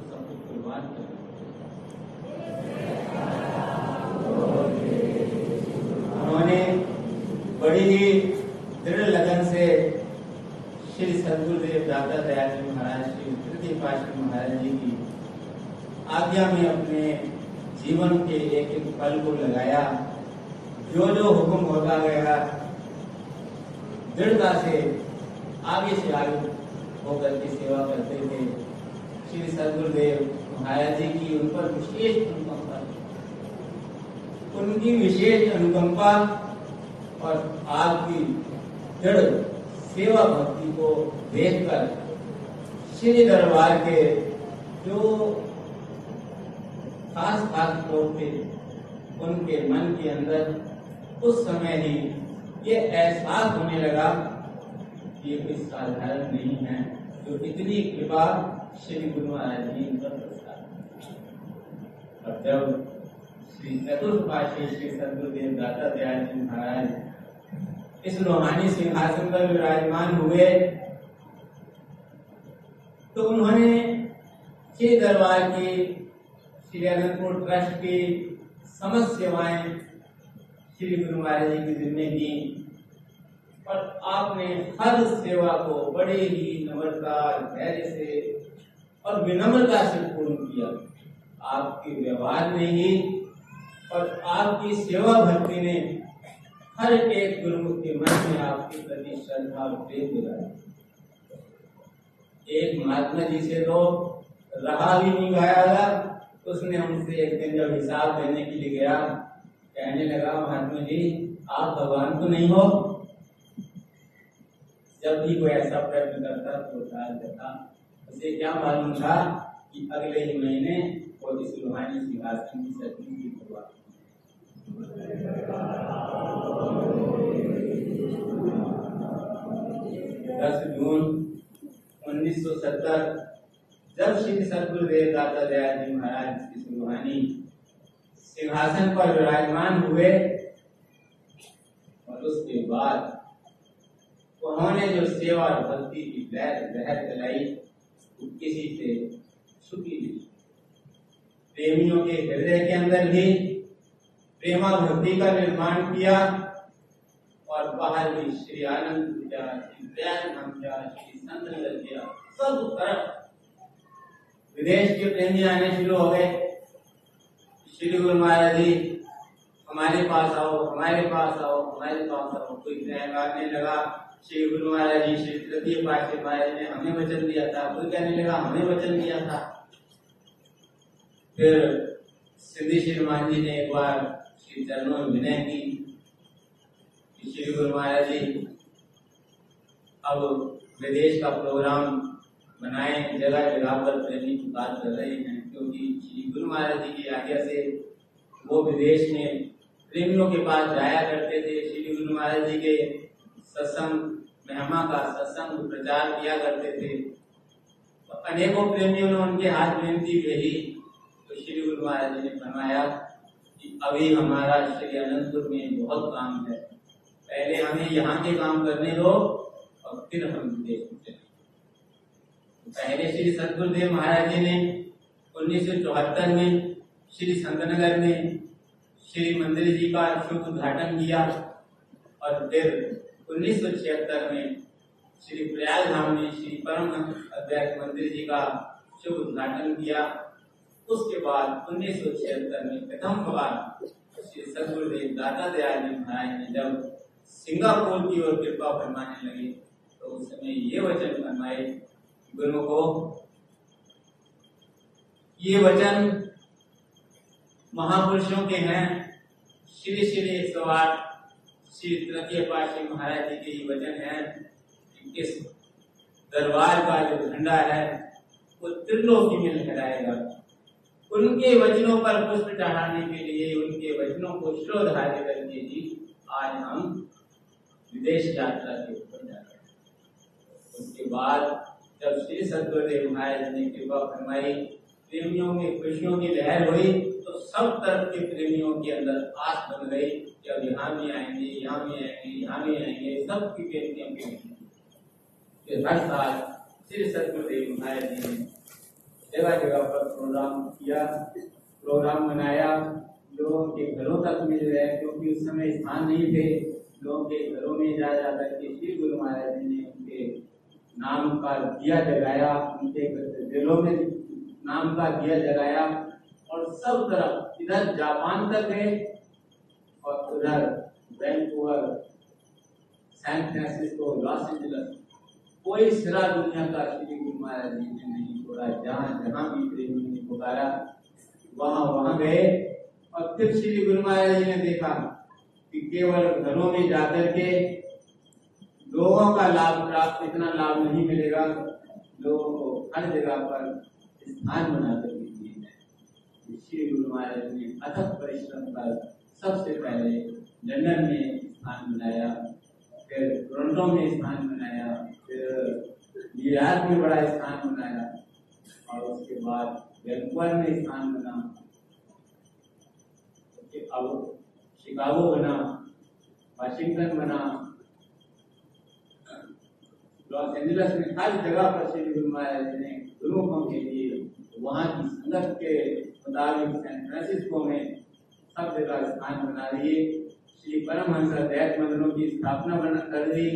तो सब कुर्बान कर उन्होंने बड़ी ही दृढ़ लगन से श्री सदगुरुदेव दादा दयाल जी महाराज, श्री तृतीय पाशाह महाराज जी की आज्ञा में अपने जीवन के एक एक पल को लगाया। जो जो हुक्म होता गया, दृढ़ता से आगे से आगे होकर के सेवा करते थे। श्री सदगुरुदेव महाराज जी की उन पर विशेष अनुकंपा। उनकी विशेष अनुकंपा और आपकी दृढ़ सेवा भक्ति को देखकर श्री दरबार के जो खास खास लोग थे, उनके मन के अंदर उस समय ही ये एहसास होने लगा कि ये कोई साधारण नहीं है, जो इतनी कृपा श्री गुरु महाराज जी इन पर प्रसाद और जब श्री चतुर्थ श्री सदगुरुदेव दाता दयाल जी महाराज इस रोहानी सिंहासन पर विराजमान हुए तो उन्होंने श्री दरबार की श्री अनंतपुर ट्रस्ट की समस्त सेवाएँ श्री गुरु महाराज जी की जिम्मे दी और आपने हर सेवा को बड़े ही नम्रता धैर्य से और विनम्रता से पूर्ण किया। आपके व्यवहार में ही और आपकी सेवा भक्ति ने हर एक गुरुमुख के मन में आपके प्रति श्रद्धा और प्रेम दिलाया एक महात्मा जी से तो रहा भी नहीं गया था। उसने हमसे एक दिन जब हिसाब देने के लिए गया, कहने लगा, महात्मा जी, आप भगवान तो नहीं हो। जब भी कोई ऐसा प्रश्न करता तो उत्तर देता। उसे क्या मालूम था कि अगले ही महीने वो इस रूहानी सिंहासन की सतमी की शुरुआत दस जून 1970 जब श्री सदगुरुदेव दादा दयाल जी महाराज इस रूहानी सिंहासन पर विराजमान हुए और उसके बाद उन्होंने जो सेवा और भक्ति की लहर लहर चलाई किसी से छुपी नहीं प्रेमियों के हृदय के अंदर भी प्रेमा भक्ति का निर्माण किया और बाहर भी श्री आनंद पूजा, श्री दयाल नाम किया श्री संत किया। सब तरफ़ विदेश के प्रेमी आने शुरू हो गए। श्री गुरु महाराज जी हमारे पास आओ, हमारे पास आओ, हमारे पास आओ। कोई कहने लगा, श्री गुरु महाराज जी, श्री तृतीय पाठ्य महाराज ने हमें वचन दिया था। कोई कहने लगा, हमें वचन दिया था। फिर सिद्धि श्रीमान जी ने एक बार श्री चरणों में विनय की श्री गुरु महाराज जी, अब विदेश का प्रोग्राम बनाए जगह जगह पर प्रेमी की बात कर रहे हैं, क्योंकि श्री गुरु महाराज जी की आज्ञा से वो विदेश में प्रेमियों के पास जाया करते थे। श्री गुरु महाराज जी के सत्संग, महिमा का सत्संग प्रचार किया करते थे। तो अनेकों प्रेमियों ने उनके हाथ विनती भेजी तो श्री गुरु महाराज जी ने फरमाया कि अभी हमारा श्री अनंतपुर में बहुत काम है। पहले हमें यहाँ के काम करने दो और फिर हम में पहले श्री सदगुरुदेव महाराज जी ने उन्नीस सौ चौहत्तर में श्री संतनगर में श्री मंदिर जी का शुभ उद्घाटन किया और फिर उन्नीस सौ छिहत्तर में श्री प्रयाग धाम में श्री परम अध्यक्ष मंदिर जी का शुभ उद्घाटन किया। उसके बाद उन्नीस सौ छिहत्तर में प्रथम बार श्री सदगुरुदेव दादा दयाल जी महाराज ने जब सिंगापुर की ओर कृपा फरमाने लगे तो उस समय ये वचन फरमाए गुरु को, ये वचन महापुरुषों के हैं श्री श्री एक सौ आठ श्री तृतीय पाशी महाराज जी के ये वचन है कि इस दरबार का जो झंडा है, वो त्रिलोकी में लहराएगा उनके वचनों पर पुष्प चढ़ाने के लिए, उनके वचनों को श्रोधार्य करके जी आज हम विदेश यात्रा के ऊपर जा रहे हैं। उसके बाद जब श्री सदगुरुदेव महाराज ने कृपा फरमाई, प्रेमियों में खुशियों की लहर हुई तो सब तरफ़ के प्रेमियों के अंदर आस बन गई कि अब यहाँ भी आएँगे, यहाँ भी आएँगे, यहाँ भी आएँगे, सब की के हर साल श्री सदगुरुदेव महाराज जी ने जगह जगह पर प्रोग्राम किया। प्रोग्राम बनाया लोगों के घरों तक मिल रहे क्योंकि उस समय स्थान नहीं थे। लोगों के घरों में जा जाकर के श्री गुरु महाराज जी ने उनके नाम का दिया जगाया। उनके दिलों में नाम का दिया जगाया। और सब तरफ़, इधर जापान तक गए और उधर Vancouver, San Francisco, Los Angeles, कोई सिरा दुनिया का श्री गुरु महाराज जी ने नहीं छोड़ा। जहाँ जहाँ भी प्रेमी ने पुकारा, वहाँ वहाँ गए और फिर श्री गुरु महाराज जी ने देखा कि केवल घरों में जाकर के लोगों का लाभ प्राप्त, इतना लाभ नहीं मिलेगा। लोगों को हर जगह पर स्थान बना श्री गुरु महाराज ने अथक परिश्रम कर सबसे पहले लंदन में स्थान बनाया, फिर टोरंटो में स्थान बनाया, फिर न्यूयॉर्क में बड़ा स्थान बनाया और उसके बाद वैंकूवर में स्थान बना अब शिकागो बना, वाशिंगटन बना, लॉस एंजलिस में हर जगह पर श्री गुरु महाराज ने गुरुओं के लिए वहाँ की संगत के मुताबिक सैन फ्रांसिस्को में सब जगह स्थान बना दिए श्री परमहंस दैत मंदिरों की स्थापना बना कर दी।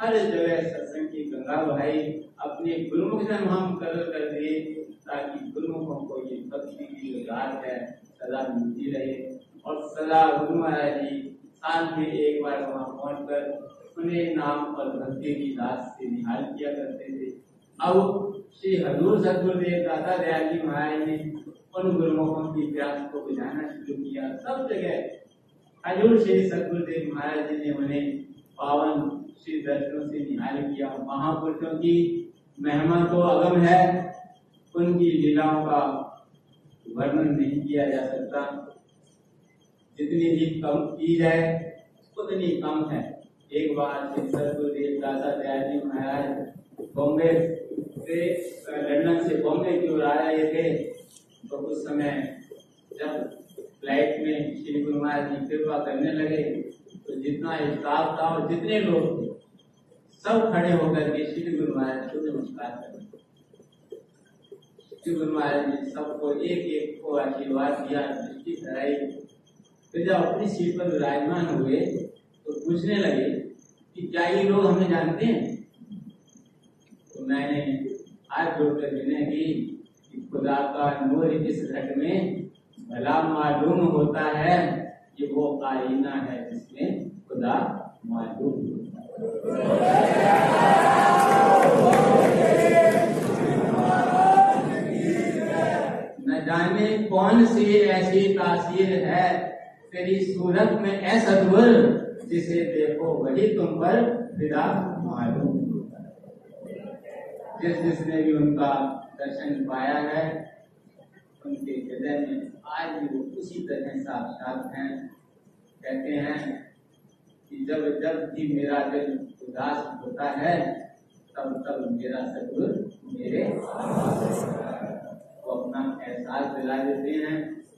हर जगह सत्संग की गंगा बहाई। अपने गुरुमुख से हम कर कर दिए ताकि गुरुमुखों को ये भक्ति की जो है, सदा मिलती रहे। और सदा गुरु महाराज जी साल में एक बार वहाँ पहुँच कर उन्हें नाम और भक्ति की दास से निहाल किया करते थे। अब श्री हजूर सदगुरुदेव दादा दयाल जी महाराज ने उन गुरुमुखों की प्यास को बुझाना शुरू किया। सब जगह हजूर श्री सदगुरुदेव महाराज जी ने उन्हें पावन श्री दर्शनों से निहाल किया। महापुरुषों की महिमा तो अगम है, उनकी लीलाओं का वर्णन नहीं किया जा सकता। जितनी भी कम की जाए, उतनी कम है। एक बार श्री सदगुरुदेव दादा दयाल जी महाराज बॉम्बे से लंदन से बॉम्बे की ओर आ रहे थे तो उस समय जब फ़्लाइट में श्री गुरु महाराज जी कृपा करने लगे तो जितना स्टाफ था और जितने लोग थे, सब खड़े होकर के श्री गुरु महाराज को नमस्कार कर श्री गुरु महाराज ने सबको एक एक को आशीर्वाद दिया, दृष्टि कराई। फिर जब अपनी सीट पर विराजमान हुए तो पूछने लगे कि क्या ये लोग हमें जानते हैं? तो मैंने हाथ जोड़कर विनय की खुदा का नूर इस घट में भला मालूम होता है कि वो आईना है जिसमें खुदा मालूम न जाने कौन सी ऐसी तासीर है, तेरी सूरत में ऐसा दुर जिसे देखो, वही तुम पर फिदा मालूम जिस जिसने भी उनका दर्शन पाया है, उनके हृदय में आज भी वो उसी तरह साक्षात हैं। कहते हैं कि जब जब भी मेरा दिल उदास होता है, तब तब मेरा सदगुरु मेरे वो अपना एहसास दिला देते हैं।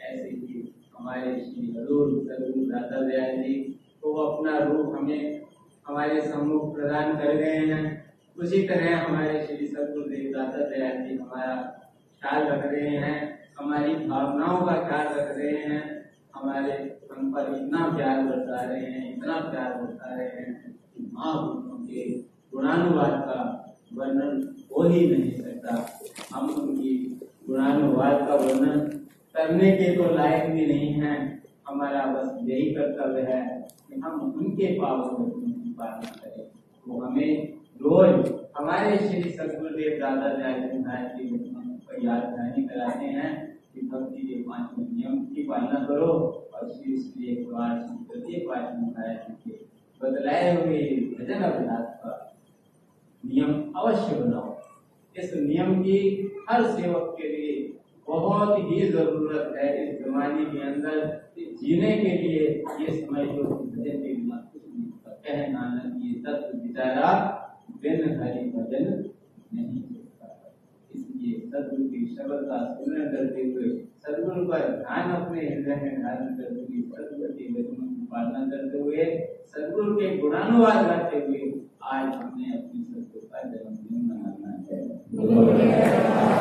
ऐसे ही हमारे श्री हजूर सदगुरु दादा दयाल जी को अपना रूप हमें हमारे सम्मुख प्रदान कर गए हैं। उसी तरह हमारे श्री सदगुरुदेव दादा दयाल जी हमारा ख्याल रख रहे हैं, हमारी भावनाओं का ख्याल रख रहे हैं, हमारे हम पर इतना प्यार बरसा रहे हैं, इतना प्यार बरसा रहे हैं कि महापुरुषों के गुणानुवाद का वर्णन हो ही नहीं सकता। हम उनकी गुणानुवाद का वर्णन करने के तो लायक भी नहीं है। हमारा बस यही कर्तव्य है कि हम उनके पावन वचनों की पालना करें। वो हमें रोज हमारे श्री सदगुरुदेव दादा दयाल महाराज की याद दहानी कराते हैं कि भक्ति के पाँच नियम की पालना करो और श्री श्री एक बार प्रत्येक पाठ महाराज के बदलाए हुए भजन अभ्यास का नियम अवश्य बनाओ। इस नियम की हर सेवक के लिए बहुत ही ज़रूरत है। इस जमाने के अंदर जीने के लिए ये समय जो भजन के बिना कुछ नहीं होता। कह नानक, ये तत्व विचारा बिन हरि भजन नहीं इसलिए सदगुरु की शब्द का स्मरण करते हुए सदगुरु पर ध्यान अपने हृदय में धारण करते हुए सदगुरु के वचनों की पालना करते हुए, सदगुरु के गुणानुवाद करते हुए आज हमने अपनी सदगुरु का जन्मदिन मनाना है।